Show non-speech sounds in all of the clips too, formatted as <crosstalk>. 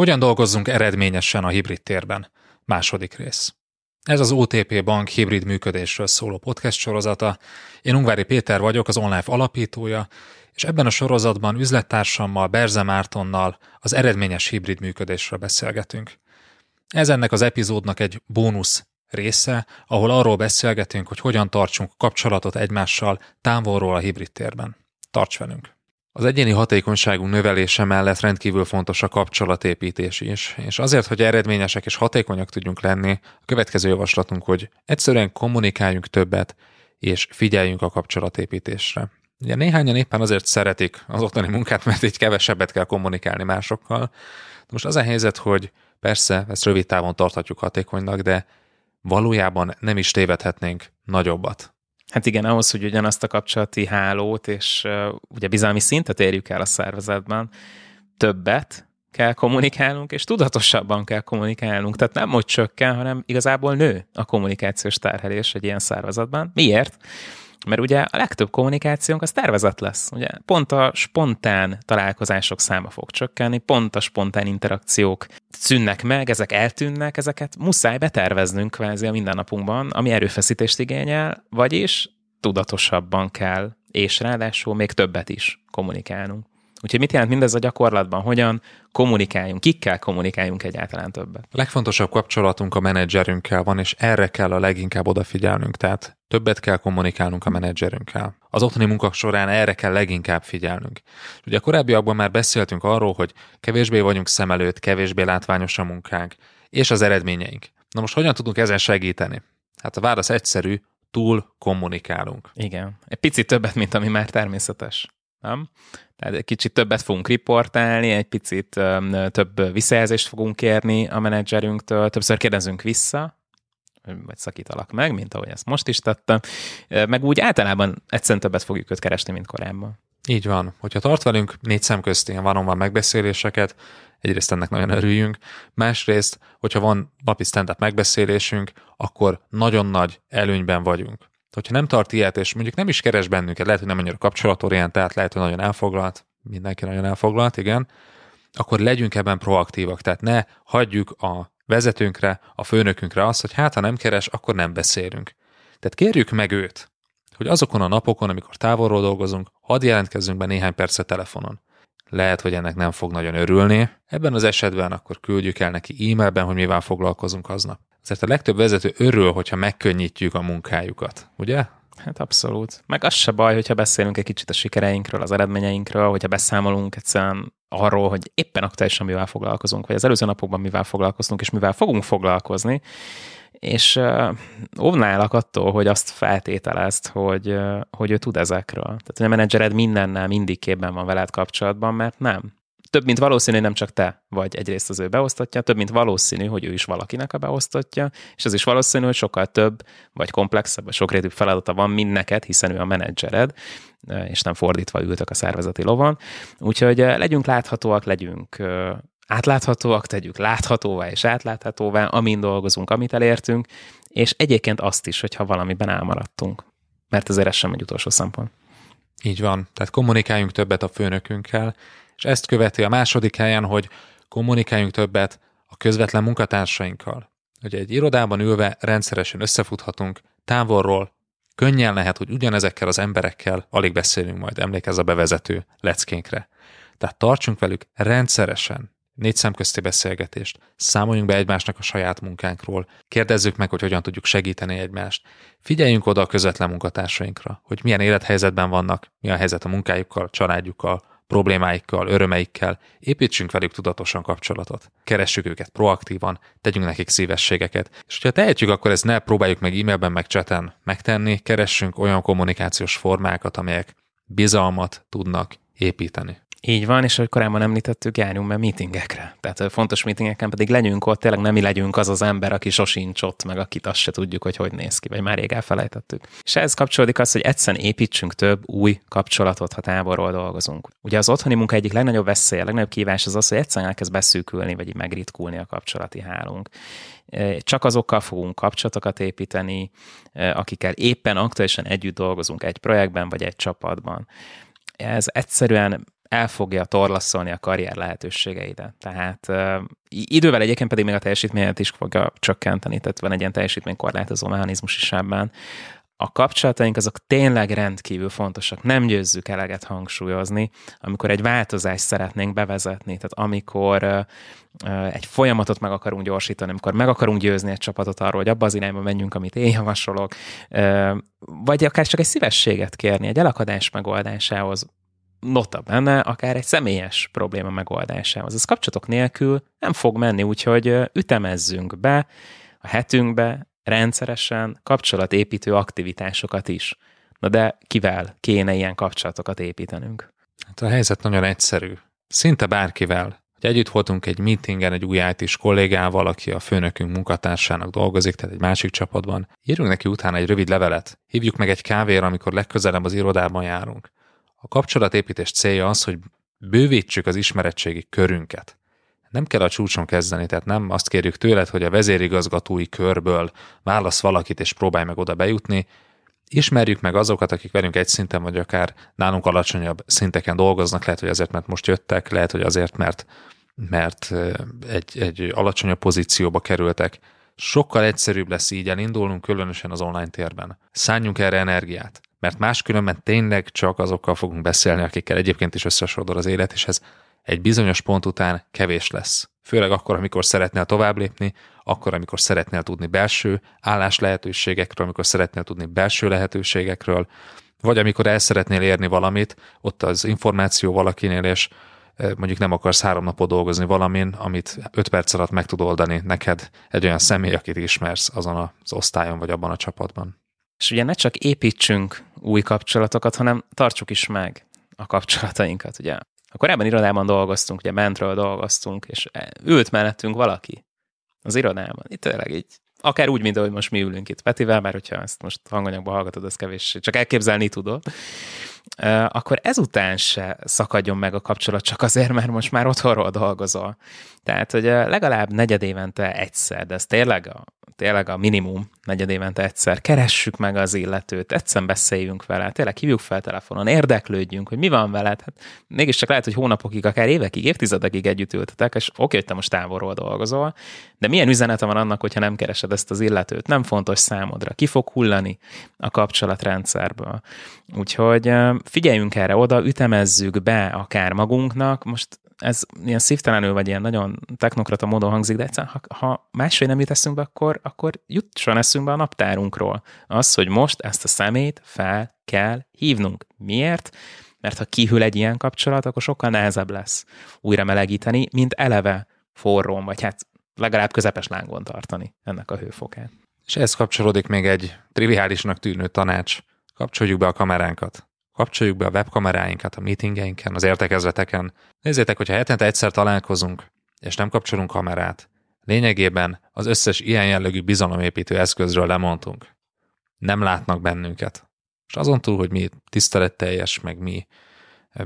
Hogyan dolgozzunk eredményesen a hibrid térben? Második rész. Ez az OTP Bank hibrid működésről szóló podcast sorozata. Én Ungvári Péter vagyok, az online alapítója, és ebben a sorozatban üzlettársammal, Berze Mártonnal az eredményes hibrid működésről beszélgetünk. Ez ennek az epizódnak egy bónusz része, ahol arról beszélgetünk, hogy hogyan tartsunk kapcsolatot egymással távolról a hibrid térben. Tarts velünk! Az egyéni hatékonyságunk növelése mellett rendkívül fontos a kapcsolatépítés is, és azért, hogy eredményesek és hatékonyak tudjunk lenni, a következő javaslatunk, hogy egyszerűen kommunikáljunk többet, és figyeljünk a kapcsolatépítésre. Ugye néhányan éppen azért szeretik az otthoni munkát, mert így kevesebbet kell kommunikálni másokkal. De most az a helyzet, hogy persze ezt rövid távon tarthatjuk hatékonynak, de valójában nem is tévedhetnénk nagyobbat. Hát igen, ahhoz, hogy ugyanazt a kapcsolati hálót és uh, ugye bizalmi szintet érjük el a szervezetben, többet kell kommunikálnunk, és tudatosabban kell kommunikálnunk. Tehát nem hogy csökken, hanem igazából nő a kommunikációs terhelés egy ilyen szervezetben. Miért? Mert ugye a legtöbb kommunikációnk az tervezet lesz. Ugye pont a spontán találkozások száma fog csökkenni, pont a spontán interakciók szűnnek meg, ezek eltűnnek, ezeket muszáj beterveznünk kvázi a mindennapunkban, ami erőfeszítést igényel, vagyis tudatosabban kell, és ráadásul még többet is kommunikálnunk. Úgyhogy mit jelent mindez a gyakorlatban? Hogyan kommunikáljunk? Kikkel kommunikáljunk egyáltalán többet? A legfontosabb kapcsolatunk a menedzserünkkel van, és erre kell a leginkább odafigyelnünk. Tehát többet kell kommunikálnunk a menedzserünkkel. Az otthoni munkak során erre kell leginkább figyelnünk. Ugye a korábbiakban már beszéltünk arról, hogy kevésbé vagyunk szem előtt, kevésbé látványos a munkánk, és az eredményeink. Na most hogyan tudunk ezen segíteni? Hát a válasz egyszerű, túl kommunikálunk. Igen. Egy picit többet, mint ami már természetes. Nem? Tehát egy kicsit többet fogunk riportálni, egy picit több visszajelzést fogunk kérni a menedzserünktől, többször kérdezünk vissza, vagy szakítalak meg, mint ahogy ezt most is tettem, meg úgy általában egyszerűen többet fogjuk őt keresni, mint korábban. Így van. Hogyha tart velünk négy szem közt ilyen van megbeszéléseket, egyrészt ennek nagyon örüljünk, másrészt, hogyha van napi stand megbeszélésünk, akkor nagyon nagy előnyben vagyunk hogyha nem tart ilyet, és mondjuk nem is keres bennünket, lehet, hogy nem annyira kapcsolatorientált, lehet, hogy nagyon elfoglalt, mindenki nagyon elfoglalt, igen, akkor legyünk ebben proaktívak, tehát ne hagyjuk a vezetőnkre, a főnökünkre azt, hogy hát ha nem keres, akkor nem beszélünk. Tehát kérjük meg őt, hogy azokon a napokon, amikor távolról dolgozunk, hadd jelentkezzünk be néhány percet telefonon. Lehet, hogy ennek nem fog nagyon örülni. Ebben az esetben akkor küldjük el neki e-mailben, hogy mivel foglalkozunk aznap. Azért a legtöbb vezető örül, hogyha megkönnyítjük a munkájukat, ugye? Hát abszolút. Meg az se baj, hogyha beszélünk egy kicsit a sikereinkről, az eredményeinkről, hogyha beszámolunk egyszerűen arról, hogy éppen aktuálisan mivel foglalkozunk, vagy az előző napokban mivel foglalkoztunk, és mivel fogunk foglalkozni, és óvnálak attól, hogy azt feltételezt, hogy, hogy ő tud ezekről. Tehát, hogy a menedzsered mindennel mindig képben van veled kapcsolatban, mert nem több mint valószínű, nem csak te vagy egyrészt az ő beosztottja, több mint valószínű, hogy ő is valakinek a beosztottja, és az is valószínű, hogy sokkal több, vagy komplexebb, vagy sokrétűbb feladata van, mint neked, hiszen ő a menedzsered, és nem fordítva ültök a szervezeti lovon. Úgyhogy legyünk láthatóak, legyünk átláthatóak, tegyük láthatóvá és átláthatóvá, amin dolgozunk, amit elértünk, és egyébként azt is, hogyha valamiben elmaradtunk. Mert azért ez sem egy utolsó szempont. Így van. Tehát kommunikáljunk többet a főnökünkkel, és ezt követi a második helyen, hogy kommunikáljunk többet a közvetlen munkatársainkkal. Hogy egy irodában ülve rendszeresen összefuthatunk, távolról, könnyen lehet, hogy ugyanezekkel az emberekkel alig beszélünk majd, emlékezz a bevezető leckénkre. Tehát tartsunk velük rendszeresen négy szemközti beszélgetést, számoljunk be egymásnak a saját munkánkról, kérdezzük meg, hogy hogyan tudjuk segíteni egymást, figyeljünk oda a közvetlen munkatársainkra, hogy milyen élethelyzetben vannak, mi a helyzet a munkájukkal, családjukkal, problémáikkal, örömeikkel, építsünk velük tudatosan kapcsolatot. Keressük őket proaktívan, tegyünk nekik szívességeket. És hogyha tehetjük, akkor ezt ne próbáljuk meg e-mailben, meg chaten megtenni, keressünk olyan kommunikációs formákat, amelyek bizalmat tudnak építeni. Így van, és ahogy korábban említettük, járjunk be meetingekre. Tehát fontos meetingeken pedig legyünk ott, tényleg nem mi legyünk az az ember, aki sosincs ott, meg akit azt se tudjuk, hogy hogy néz ki, vagy már rég elfelejtettük. És ez kapcsolódik az, hogy egyszerűen építsünk több új kapcsolatot, ha távolról dolgozunk. Ugye az otthoni munka egyik legnagyobb veszély, a legnagyobb kívás az az, hogy egyszerűen elkezd beszűkülni, vagy megritkulni a kapcsolati hálunk csak azokkal fogunk kapcsolatokat építeni, akikkel éppen aktuálisan együtt dolgozunk egy projektben vagy egy csapatban. Ez egyszerűen el fogja torlaszolni a karrier lehetőségeidet. Tehát uh, idővel egyébként pedig még a teljesítményet is fogja csökkenteni, tehát van egy ilyen teljesítménykorlátozó mechanizmus is ebben. A kapcsolataink azok tényleg rendkívül fontosak. Nem győzzük eleget hangsúlyozni, amikor egy változást szeretnénk bevezetni, tehát amikor egy folyamatot meg akarunk gyorsítani, amikor meg akarunk győzni egy csapatot arról, hogy abba az irányba menjünk, amit én javasolok, vagy akár csak egy szívességet kérni egy elakadás megoldásához, nota benne akár egy személyes probléma megoldásához. Ez kapcsolatok nélkül nem fog menni, úgyhogy ütemezzünk be a hetünkbe rendszeresen kapcsolatépítő aktivitásokat is. Na de kivel kéne ilyen kapcsolatokat építenünk? Hát a helyzet nagyon egyszerű. Szinte bárkivel. Hogy együtt voltunk egy meetingen egy új it kollégával, aki a főnökünk munkatársának dolgozik, tehát egy másik csapatban. Írjunk neki utána egy rövid levelet. Hívjuk meg egy kávéra, amikor legközelebb az irodában járunk. A kapcsolatépítés célja az, hogy bővítsük az ismeretségi körünket. Nem kell a csúcson kezdeni, tehát nem azt kérjük tőled, hogy a vezérigazgatói körből válasz valakit és próbálj meg oda bejutni. Ismerjük meg azokat, akik velünk egy szinten, vagy akár nálunk alacsonyabb szinteken dolgoznak, lehet, hogy azért, mert most jöttek, lehet, hogy azért, mert, mert egy, egy alacsonyabb pozícióba kerültek. Sokkal egyszerűbb lesz így elindulnunk, különösen az online térben. Szálljunk erre energiát mert máskülönben tényleg csak azokkal fogunk beszélni, akikkel egyébként is összesodor az élet, és ez egy bizonyos pont után kevés lesz. Főleg akkor, amikor szeretnél tovább lépni, akkor, amikor szeretnél tudni belső állás lehetőségekről, amikor szeretnél tudni belső lehetőségekről, vagy amikor el szeretnél érni valamit, ott az információ valakinél, és mondjuk nem akarsz három napot dolgozni valamin, amit öt perc alatt meg tud oldani neked egy olyan személy, akit ismersz azon az osztályon vagy abban a csapatban. És ugye ne csak építsünk új kapcsolatokat, hanem tartsuk is meg a kapcsolatainkat, ugye. A korábban irodában dolgoztunk, ugye bentről dolgoztunk, és ült mellettünk valaki az irodában. Itt tényleg így, akár úgy, mint ahogy most mi ülünk itt Petivel, bár hogyha ezt most hanganyagban hallgatod, az kevés, csak elképzelni tudod akkor ezután se szakadjon meg a kapcsolat csak azért, mert most már otthonról dolgozol. Tehát, hogy legalább negyedévente egyszer, de ez tényleg a, tényleg a minimum negyedévente egyszer, keressük meg az illetőt, egyszer beszéljünk vele, tényleg hívjuk fel telefonon, érdeklődjünk, hogy mi van veled. Hát mégiscsak lehet, hogy hónapokig, akár évekig, évtizedekig együtt ültetek, és oké, hogy te most távolról dolgozol, de milyen üzenete van annak, hogyha nem keresed ezt az illetőt? Nem fontos számodra. Ki fog hullani a kapcsolatrendszerből? Úgyhogy figyeljünk erre oda, ütemezzük be akár magunknak, most ez ilyen szívtelenül, vagy ilyen nagyon technokrata módon hangzik, de egyszerűen, ha, ha máshogy nem jut eszünkbe, akkor, akkor jusson eszünkbe a naptárunkról. Az, hogy most ezt a szemét fel kell hívnunk. Miért? Mert ha kihűl egy ilyen kapcsolat, akkor sokkal nehezebb lesz újra melegíteni, mint eleve forrón, vagy hát legalább közepes lángon tartani ennek a hőfokát. És ez kapcsolódik még egy triviálisnak tűnő tanács. Kapcsoljuk be a kameránkat kapcsoljuk be a webkameráinkat a meetingeinken, az értekezleteken. Nézzétek, hogyha hetente egyszer találkozunk, és nem kapcsolunk kamerát, lényegében az összes ilyen jellegű bizalomépítő eszközről lemondtunk. Nem látnak bennünket. És azon túl, hogy mi tiszteletteljes, meg mi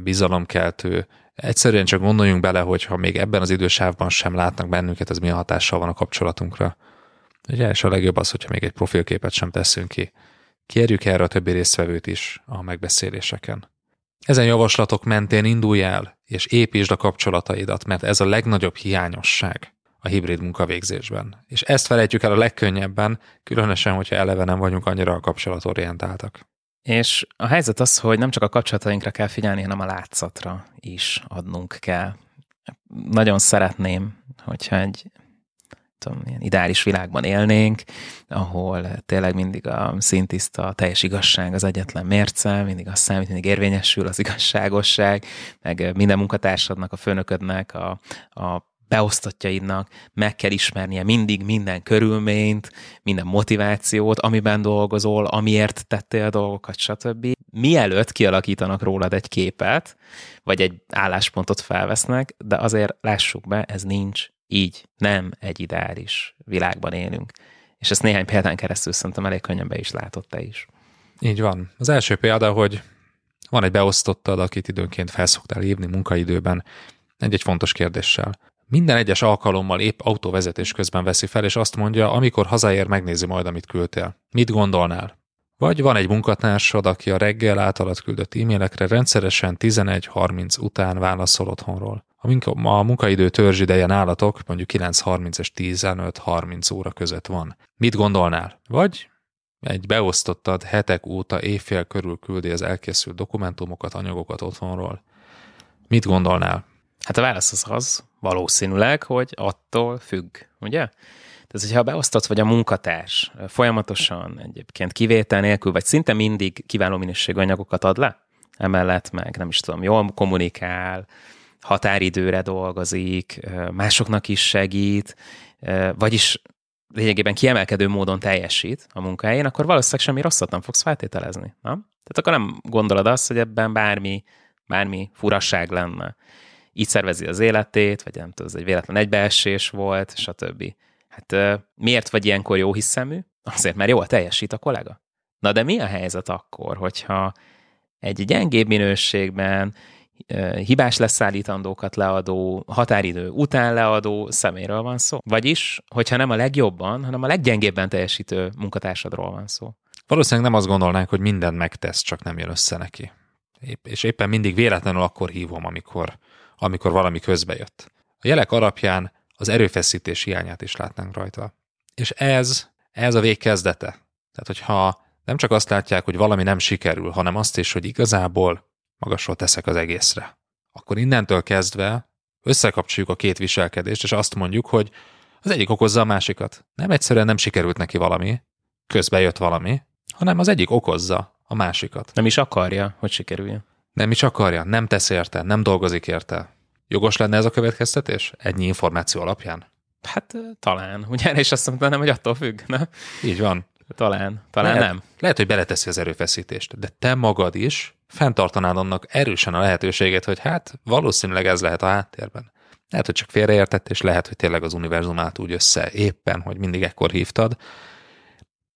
bizalomkeltő, egyszerűen csak gondoljunk bele, hogy ha még ebben az idősávban sem látnak bennünket, ez milyen hatással van a kapcsolatunkra. Ugye, és a legjobb az, hogyha még egy profilképet sem teszünk ki. Kérjük erre a többi résztvevőt is a megbeszéléseken. Ezen javaslatok mentén indulj el, és építsd a kapcsolataidat, mert ez a legnagyobb hiányosság a hibrid munkavégzésben. És ezt felejtjük el a legkönnyebben, különösen, hogyha eleve nem vagyunk annyira a kapcsolatorientáltak. És a helyzet az, hogy nem csak a kapcsolatainkra kell figyelni, hanem a látszatra is adnunk kell. Nagyon szeretném, hogyha egy tudom, ilyen ideális világban élnénk, ahol tényleg mindig a szintiszta, a teljes igazság az egyetlen mérce, mindig az számít, mindig érvényesül az igazságosság, meg minden munkatársadnak, a főnöködnek, a, a beosztottjaidnak meg kell ismernie mindig minden körülményt, minden motivációt, amiben dolgozol, amiért tettél dolgokat, stb. Mielőtt kialakítanak rólad egy képet, vagy egy álláspontot felvesznek, de azért lássuk be, ez nincs így nem egy ideális világban élünk. És ezt néhány példán keresztül szerintem elég könnyen be is látott te is. Így van. Az első példa, hogy van egy beosztottad, akit időnként felszoktál hívni munkaidőben egy-egy fontos kérdéssel. Minden egyes alkalommal épp autóvezetés közben veszi fel, és azt mondja, amikor hazaér, megnézi majd, amit küldtél. Mit gondolnál? Vagy van egy munkatársad, aki a reggel általad küldött e-mailekre rendszeresen 11.30 után válaszol otthonról. A, munka, a munkaidő törzsideje nálatok mondjuk 9.30 és 15.30 óra között van. Mit gondolnál? Vagy egy beosztottad hetek óta éjfél körül küldi az elkészült dokumentumokat, anyagokat otthonról. Mit gondolnál? Hát a válasz az az, valószínűleg, hogy attól függ, ugye? Tehát, hogyha beosztott vagy a munkatárs folyamatosan egyébként kivétel nélkül, vagy szinte mindig kiváló minőségű anyagokat ad le, emellett meg nem is tudom, jól kommunikál, határidőre dolgozik, másoknak is segít, vagyis lényegében kiemelkedő módon teljesít a munkahelyén, akkor valószínűleg semmi rosszat nem fogsz feltételezni. Nem? Tehát akkor nem gondolod azt, hogy ebben bármi, bármi furasság lenne. Így szervezi az életét, vagy nem tudom, ez egy véletlen egybeesés volt, stb. Hát miért vagy ilyenkor jó hiszemű? Azért, mert jól teljesít a kollega. Na de mi a helyzet akkor, hogyha egy gyengébb minőségben, hibás leszállítandókat leadó, határidő után leadó szeméről van szó. Vagyis, hogyha nem a legjobban, hanem a leggyengébben teljesítő munkatársadról van szó. Valószínűleg nem azt gondolnánk, hogy mindent megtesz, csak nem jön össze neki. Épp, és éppen mindig véletlenül akkor hívom, amikor, amikor valami közbe jött. A jelek alapján az erőfeszítés hiányát is látnánk rajta. És ez, ez a vég kezdete. Tehát, hogyha nem csak azt látják, hogy valami nem sikerül, hanem azt is, hogy igazából magasról teszek az egészre. Akkor innentől kezdve összekapcsoljuk a két viselkedést, és azt mondjuk, hogy az egyik okozza a másikat. Nem egyszerűen nem sikerült neki valami, közbe jött valami, hanem az egyik okozza a másikat. Nem is akarja, hogy sikerüljön. Nem is akarja, nem tesz érte, nem dolgozik érte. Jogos lenne ez a következtetés? Ennyi információ alapján? Hát talán. Ugye <laughs> és azt mondta, nem, hogy attól függ, nem? Így van. Talán, talán lehet, nem. Lehet, hogy beleteszi az erőfeszítést, de te magad is fenntartanád annak erősen a lehetőséget, hogy hát valószínűleg ez lehet a háttérben. Lehet, hogy csak félreértett, és lehet, hogy tényleg az univerzum állt úgy össze éppen, hogy mindig ekkor hívtad.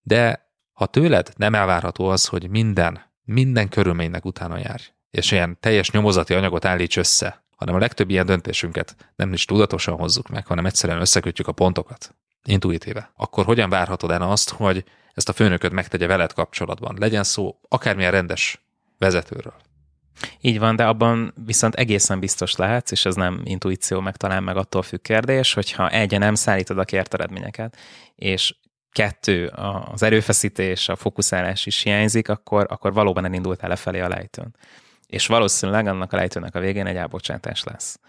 De ha tőled nem elvárható az, hogy minden, minden körülménynek utána járj, és ilyen teljes nyomozati anyagot állíts össze, hanem a legtöbb ilyen döntésünket nem is tudatosan hozzuk meg, hanem egyszerűen összekötjük a pontokat, intuitíve, akkor hogyan várhatod el azt, hogy ezt a főnököd megtegye veled kapcsolatban? Legyen szó akármilyen rendes vezetőről. Így van, de abban viszont egészen biztos lehetsz, és ez nem intuíció, meg talán meg attól függ kérdés, hogyha egy, nem szállítod a kért eredményeket, és kettő, az erőfeszítés, a fókuszálás is hiányzik, akkor, akkor valóban elindultál lefelé a lejtőn. És valószínűleg annak a lejtőnek a végén egy elbocsátás lesz.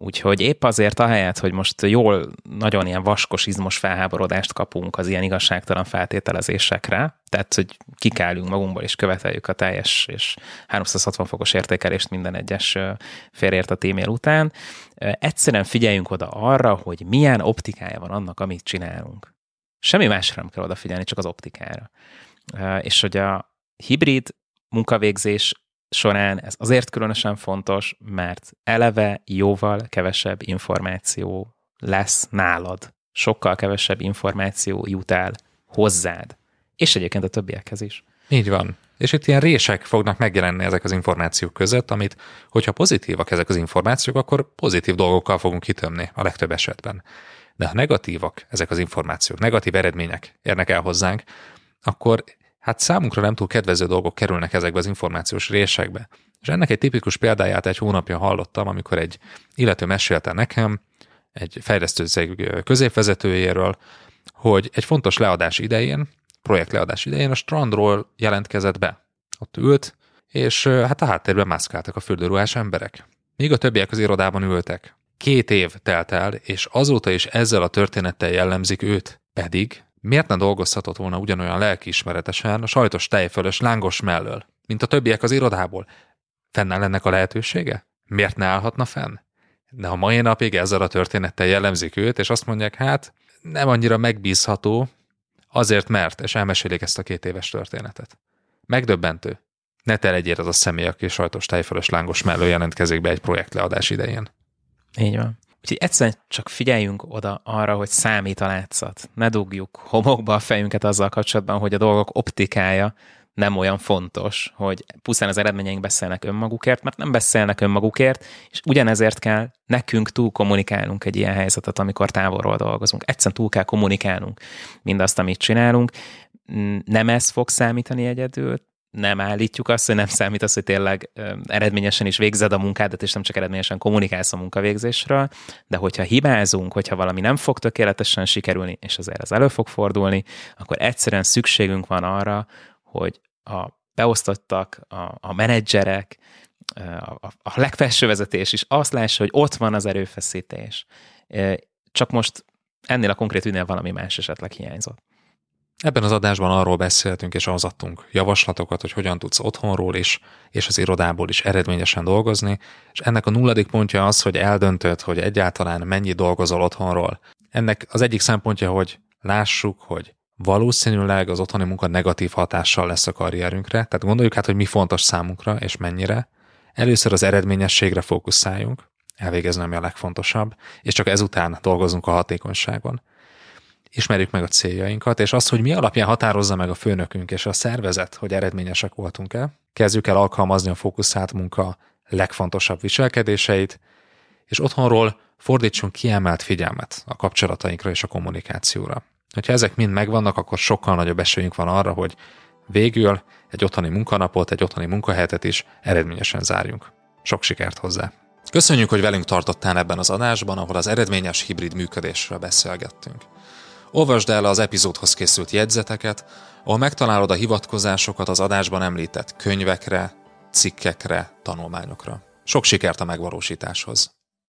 Úgyhogy épp azért ahelyett, hogy most jól, nagyon ilyen vaskos, izmos felháborodást kapunk az ilyen igazságtalan feltételezésekre, tehát, hogy kikálünk magunkból és követeljük a teljes és 360 fokos értékelést minden egyes félreértett e-mail után, egyszerűen figyeljünk oda arra, hogy milyen optikája van annak, amit csinálunk. Semmi másra nem kell odafigyelni, csak az optikára. És hogy a hibrid munkavégzés során ez azért különösen fontos, mert eleve jóval kevesebb információ lesz nálad. Sokkal kevesebb információ jut el hozzád. És egyébként a többiekhez is. Így van. És itt ilyen rések fognak megjelenni ezek az információk között, amit, hogyha pozitívak ezek az információk, akkor pozitív dolgokkal fogunk kitömni a legtöbb esetben. De ha negatívak ezek az információk, negatív eredmények érnek el hozzánk, akkor hát számunkra nem túl kedvező dolgok kerülnek ezekbe az információs résekbe. És ennek egy tipikus példáját egy hónapja hallottam, amikor egy illető mesélte nekem, egy fejlesztőcég középvezetőjéről, hogy egy fontos leadás idején, projekt leadás idején a strandról jelentkezett be. Ott ült, és hát a háttérben mászkáltak a fürdőruhás emberek. Míg a többiek az irodában ültek. Két év telt el, és azóta is ezzel a történettel jellemzik őt. Pedig Miért ne dolgozhatott volna ugyanolyan lelkiismeretesen a sajtos tejfölös lángos mellől, mint a többiek az irodából? Fennáll ennek a lehetősége? Miért ne állhatna fenn? De a mai napig ezzel a történettel jellemzik őt, és azt mondják, hát nem annyira megbízható, azért mert, és elmesélik ezt a két éves történetet. Megdöbbentő. Ne te legyél az a személy, aki sajtos tejfölös lángos mellől jelentkezik be egy projektleadás idején. Így van. Úgyhogy egyszerűen csak figyeljünk oda arra, hogy számít a látszat. Ne dugjuk homokba a fejünket azzal kapcsolatban, hogy a dolgok optikája nem olyan fontos, hogy pusztán az eredményeink beszélnek önmagukért, mert nem beszélnek önmagukért, és ugyanezért kell nekünk túl kommunikálnunk egy ilyen helyzetet, amikor távolról dolgozunk. Egyszerűen túl kell kommunikálnunk mindazt, amit csinálunk. nem ez fog számítani egyedül, nem állítjuk azt, hogy nem számít az, hogy tényleg eredményesen is végzed a munkádat, és nem csak eredményesen kommunikálsz a munkavégzésről, de hogyha hibázunk, hogyha valami nem fog tökéletesen sikerülni, és azért ez elő fog fordulni, akkor egyszerűen szükségünk van arra, hogy a beosztottak, a, a menedzserek, a, a legfelső vezetés is azt lássa, hogy ott van az erőfeszítés. Csak most ennél a konkrét ügynél valami más esetleg hiányzott. Ebben az adásban arról beszéltünk és az adtunk javaslatokat, hogy hogyan tudsz otthonról is, és az irodából is eredményesen dolgozni, és ennek a nulladik pontja az, hogy eldöntöd, hogy egyáltalán mennyi dolgozol otthonról. Ennek az egyik szempontja, hogy lássuk, hogy valószínűleg az otthoni munka negatív hatással lesz a karrierünkre, tehát gondoljuk hát, hogy mi fontos számunkra és mennyire. Először az eredményességre fókuszáljunk, elvégezni, ami a legfontosabb, és csak ezután dolgozunk a hatékonyságon ismerjük meg a céljainkat, és azt, hogy mi alapján határozza meg a főnökünk és a szervezet, hogy eredményesek voltunk-e. Kezdjük el alkalmazni a fókuszált munka legfontosabb viselkedéseit, és otthonról fordítsunk kiemelt figyelmet a kapcsolatainkra és a kommunikációra. Ha ezek mind megvannak, akkor sokkal nagyobb esélyünk van arra, hogy végül egy otthoni munkanapot, egy otthoni munkahetet is eredményesen zárjunk. Sok sikert hozzá! Köszönjük, hogy velünk tartottál ebben az adásban, ahol az eredményes hibrid működésről beszélgettünk. Olvasd el az epizódhoz készült jegyzeteket, ahol megtalálod a hivatkozásokat az adásban említett könyvekre, cikkekre, tanulmányokra. Sok sikert a megvalósításhoz!